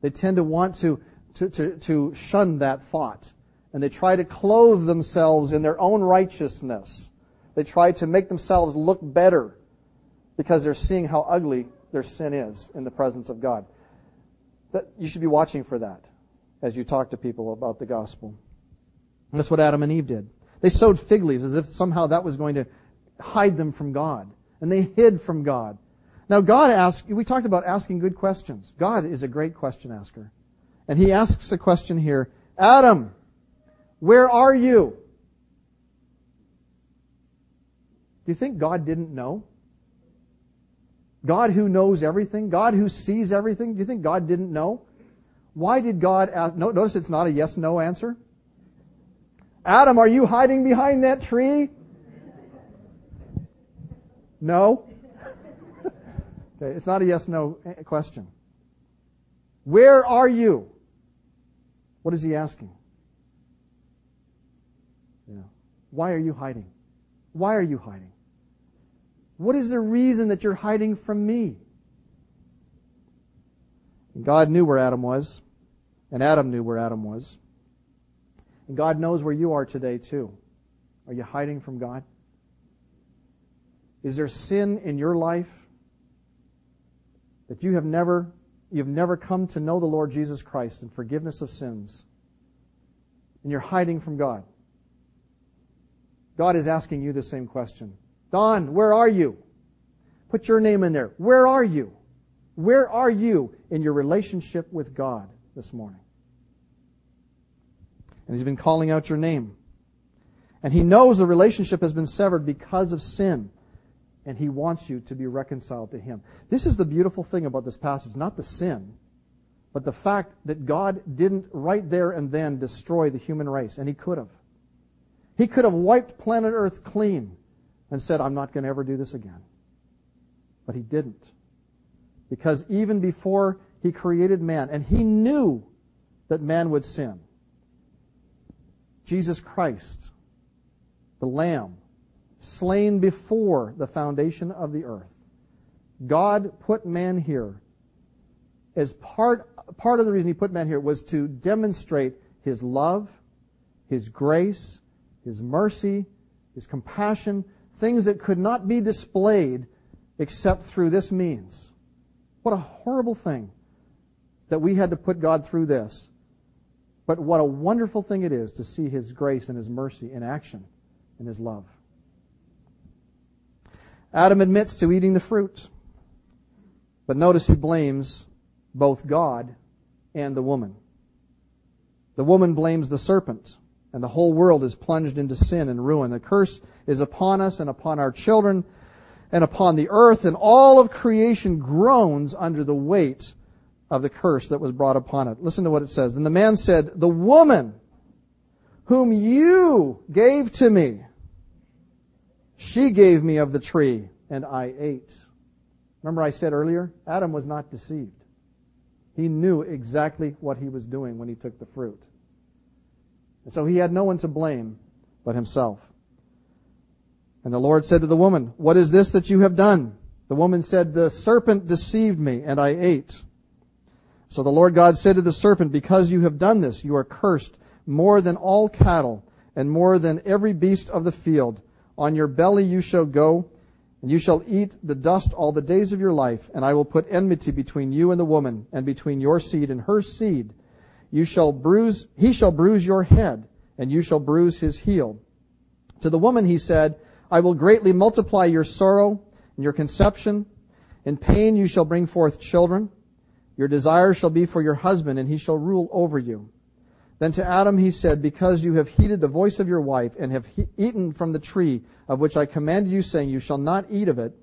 They tend to want to, to, to, to shun that thought. And they try to clothe themselves in their own righteousness. They try to make themselves look better because they're seeing how ugly their sin is in the presence of God. That, you should be watching for that as you talk to people about the gospel. That's what Adam and Eve did. They sewed fig leaves as if somehow that was going to hide them from God. And they hid from God. Now God asked, we talked about asking good questions. God is a great question asker. And he asks a question here, Adam, where are you? Do you think God didn't know? God who knows everything, God who sees everything, do you think God didn't know? Why did God ask? Notice it's not a yes no answer. Adam, are you hiding behind that tree? No. okay, it's not a yes no eh, question. Where are you? What is he asking? Yeah. Why are you hiding? Why are you hiding? What is the reason that you're hiding from me? God knew where Adam was, and Adam knew where Adam was. And God knows where you are today, too. Are you hiding from God? Is there sin in your life that you have never you've never come to know the Lord Jesus Christ and forgiveness of sins? And you're hiding from God. God is asking you the same question. Don, where are you? Put your name in there. Where are you? Where are you in your relationship with God this morning? And He's been calling out your name. And He knows the relationship has been severed because of sin. And He wants you to be reconciled to Him. This is the beautiful thing about this passage. Not the sin, but the fact that God didn't right there and then destroy the human race. And He could have. He could have wiped planet Earth clean and said, I'm not going to ever do this again. But he didn't. Because even before he created man, and he knew that man would sin, Jesus Christ, the Lamb, slain before the foundation of the earth, God put man here as part, part of the reason he put man here was to demonstrate his love, his grace, his mercy, his compassion, things that could not be displayed except through this means. What a horrible thing that we had to put God through this. But what a wonderful thing it is to see His grace and His mercy in action and His love. Adam admits to eating the fruit. But notice he blames both God and the woman. The woman blames the serpent and the whole world is plunged into sin and ruin. The curse is upon us and upon our children and upon the earth, and all of creation groans under the weight of the curse that was brought upon it. Listen to what it says. Then the man said, The woman whom you gave to me, she gave me of the tree, and I ate. Remember I said earlier, Adam was not deceived. He knew exactly what he was doing when he took the fruit. And so he had no one to blame but himself. And the Lord said to the woman, What is this that you have done? The woman said, The serpent deceived me, and I ate. So the Lord God said to the serpent, Because you have done this, you are cursed more than all cattle, and more than every beast of the field. On your belly you shall go, and you shall eat the dust all the days of your life, and I will put enmity between you and the woman, and between your seed and her seed you shall bruise, he shall bruise your head, and you shall bruise his heel. To the woman he said, I will greatly multiply your sorrow and your conception. In pain you shall bring forth children. Your desire shall be for your husband, and he shall rule over you. Then to Adam he said, Because you have heeded the voice of your wife, and have he- eaten from the tree of which I commanded you, saying, You shall not eat of it,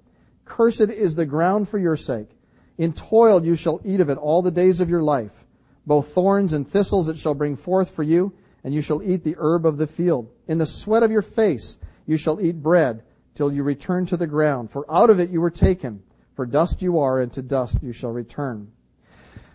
cursed is the ground for your sake. In toil you shall eat of it all the days of your life. Both thorns and thistles it shall bring forth for you, and you shall eat the herb of the field. In the sweat of your face you shall eat bread, till you return to the ground. For out of it you were taken. For dust you are, and to dust you shall return.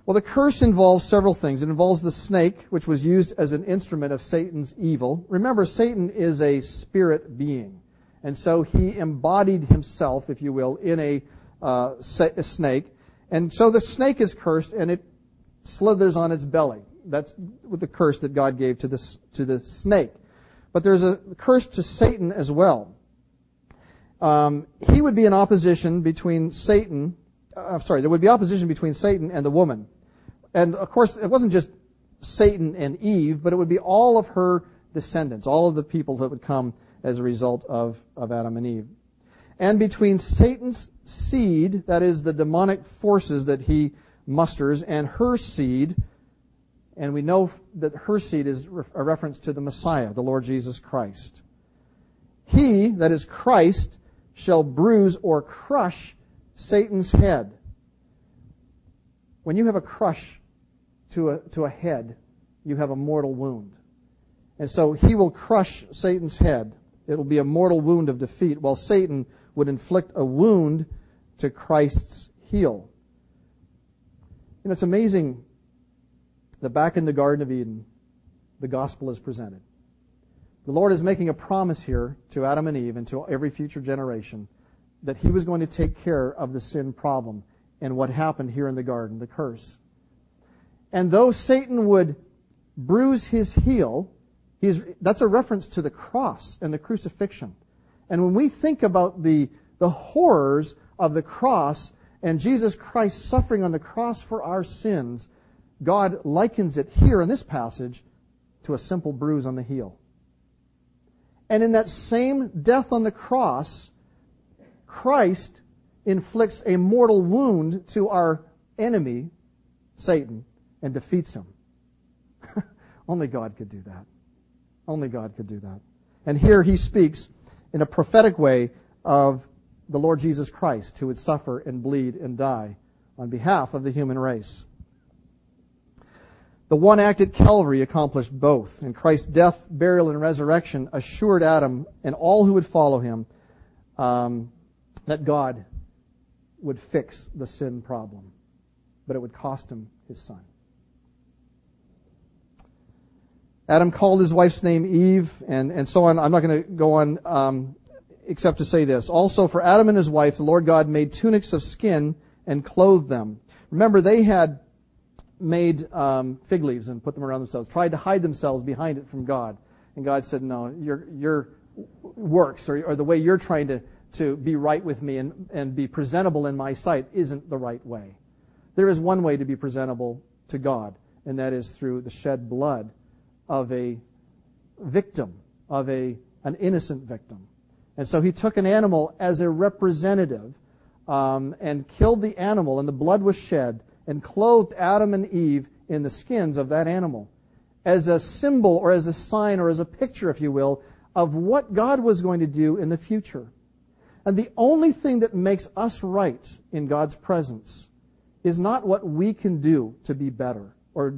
Well, the curse involves several things. It involves the snake, which was used as an instrument of Satan's evil. Remember, Satan is a spirit being. And so he embodied himself, if you will, in a, uh, a snake. And so the snake is cursed and it slithers on its belly. That's the curse that God gave to, this, to the snake. But there's a curse to Satan as well. Um, he would be in opposition between Satan uh, sorry, there would be opposition between Satan and the woman. And of course, it wasn't just Satan and Eve, but it would be all of her descendants, all of the people that would come as a result of, of Adam and Eve. And between Satan's seed, that is the demonic forces that he musters, and her seed, and we know that her seed is a reference to the Messiah, the Lord Jesus Christ. He, that is Christ, shall bruise or crush Satan's head. When you have a crush to a, to a head, you have a mortal wound. And so he will crush Satan's head. It will be a mortal wound of defeat, while Satan would inflict a wound to Christ's heel. You know, it's amazing that back in the Garden of Eden, the gospel is presented. The Lord is making a promise here to Adam and Eve and to every future generation that he was going to take care of the sin problem and what happened here in the garden, the curse. And though Satan would bruise his heel, that's a reference to the cross and the crucifixion. And when we think about the, the horrors of the cross and Jesus Christ suffering on the cross for our sins, God likens it here in this passage to a simple bruise on the heel. And in that same death on the cross, Christ inflicts a mortal wound to our enemy, Satan, and defeats him. Only God could do that. Only God could do that. And here he speaks in a prophetic way of the Lord Jesus Christ who would suffer and bleed and die on behalf of the human race. The one act at Calvary accomplished both, and Christ's death, burial, and resurrection assured Adam and all who would follow him um, that God would fix the sin problem, but it would cost him his son. Adam called his wife's name Eve, and, and so on. I'm not going to go on um, except to say this. Also, for Adam and his wife, the Lord God made tunics of skin and clothed them. Remember, they had made um, fig leaves and put them around themselves, tried to hide themselves behind it from God. And God said, No, your, your works or, or the way you're trying to to be right with me and, and be presentable in my sight isn't the right way. There is one way to be presentable to God, and that is through the shed blood of a victim, of a, an innocent victim. And so he took an animal as a representative um, and killed the animal, and the blood was shed, and clothed Adam and Eve in the skins of that animal as a symbol or as a sign or as a picture, if you will, of what God was going to do in the future. And the only thing that makes us right in God's presence is not what we can do to be better or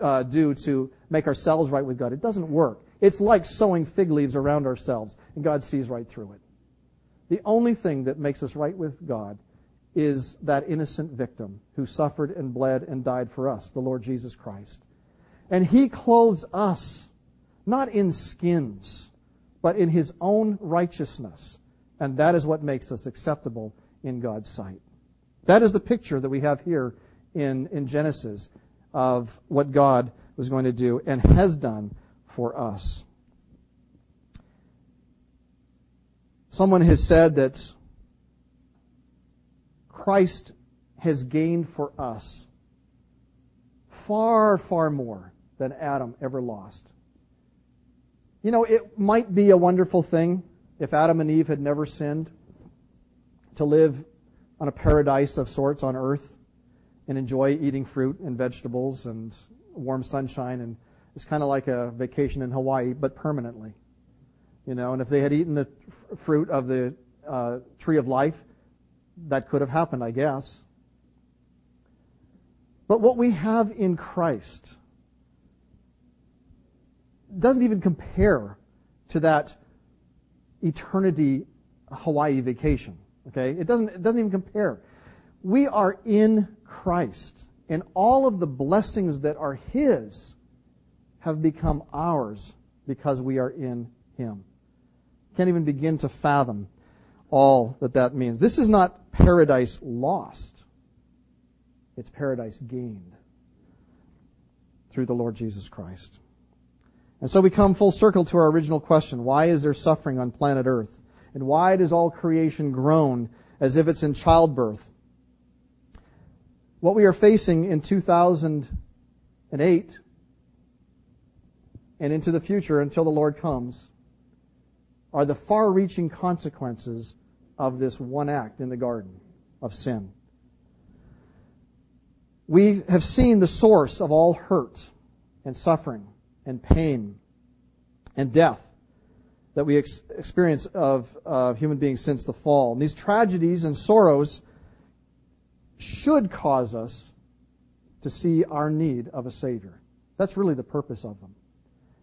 uh, do to make ourselves right with God. It doesn't work. It's like sewing fig leaves around ourselves, and God sees right through it. The only thing that makes us right with God is that innocent victim who suffered and bled and died for us, the Lord Jesus Christ. And He clothes us, not in skins, but in His own righteousness and that is what makes us acceptable in God's sight. That is the picture that we have here in, in Genesis of what God was going to do and has done for us. Someone has said that Christ has gained for us far, far more than Adam ever lost. You know, it might be a wonderful thing if Adam and Eve had never sinned, to live on a paradise of sorts on earth and enjoy eating fruit and vegetables and warm sunshine and it's kind of like a vacation in Hawaii, but permanently. You know, and if they had eaten the fruit of the uh, tree of life, that could have happened, I guess. But what we have in Christ doesn't even compare to that eternity Hawaii vacation. Okay? It doesn't, it doesn't even compare. We are in Christ, and all of the blessings that are His have become ours because we are in Him. Can't even begin to fathom all that that means. This is not paradise lost. It's paradise gained through the Lord Jesus Christ. And so we come full circle to our original question. Why is there suffering on planet Earth? And why does all creation groan as if it's in childbirth? What we are facing in 2008 and into the future until the Lord comes are the far reaching consequences of this one act in the garden of sin. We have seen the source of all hurt and suffering and pain and death that we ex- experience of uh, human beings since the fall. And these tragedies and sorrows should cause us to see our need of a Savior. That's really the purpose of them.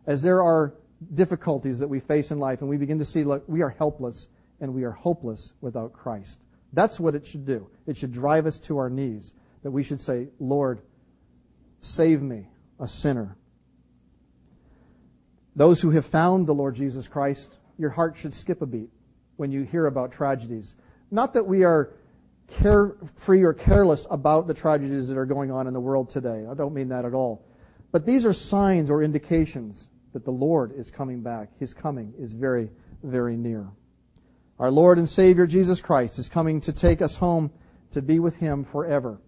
As there are difficulties that we face in life and we begin to see, look, we are helpless and we are hopeless without Christ. That's what it should do. It should drive us to our knees. That we should say, Lord, save me, a sinner. Those who have found the Lord Jesus Christ, your heart should skip a beat when you hear about tragedies. Not that we are carefree or careless about the tragedies that are going on in the world today. I don't mean that at all. But these are signs or indications that the Lord is coming back. His coming is very, very near. Our Lord and Savior Jesus Christ is coming to take us home to be with Him forever.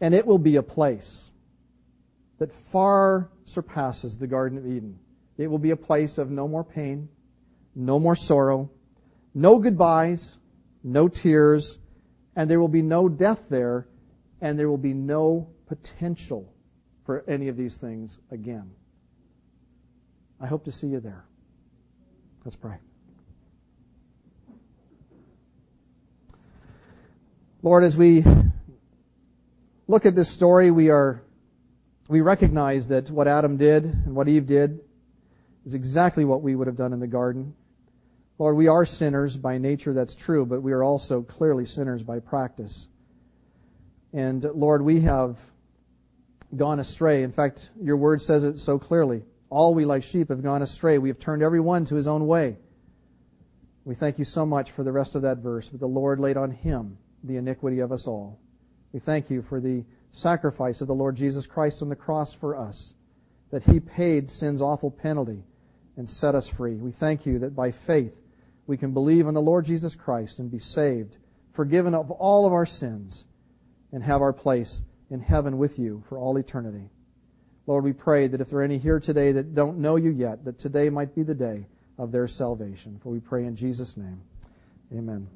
And it will be a place that far surpasses the Garden of Eden. It will be a place of no more pain, no more sorrow, no goodbyes, no tears, and there will be no death there, and there will be no potential for any of these things again. I hope to see you there. Let's pray. Lord, as we look at this story, we are we recognize that what Adam did and what Eve did is exactly what we would have done in the garden. Lord, we are sinners by nature, that's true, but we are also clearly sinners by practice. And Lord, we have gone astray. In fact, your word says it so clearly. All we like sheep have gone astray. We have turned every one to his own way. We thank you so much for the rest of that verse. But the Lord laid on him the iniquity of us all. We thank you for the sacrifice of the Lord Jesus Christ on the cross for us, that he paid sin's awful penalty and set us free. We thank you that by faith we can believe in the Lord Jesus Christ and be saved, forgiven of all of our sins, and have our place in heaven with you for all eternity. Lord, we pray that if there are any here today that don't know you yet, that today might be the day of their salvation. For we pray in Jesus' name. Amen.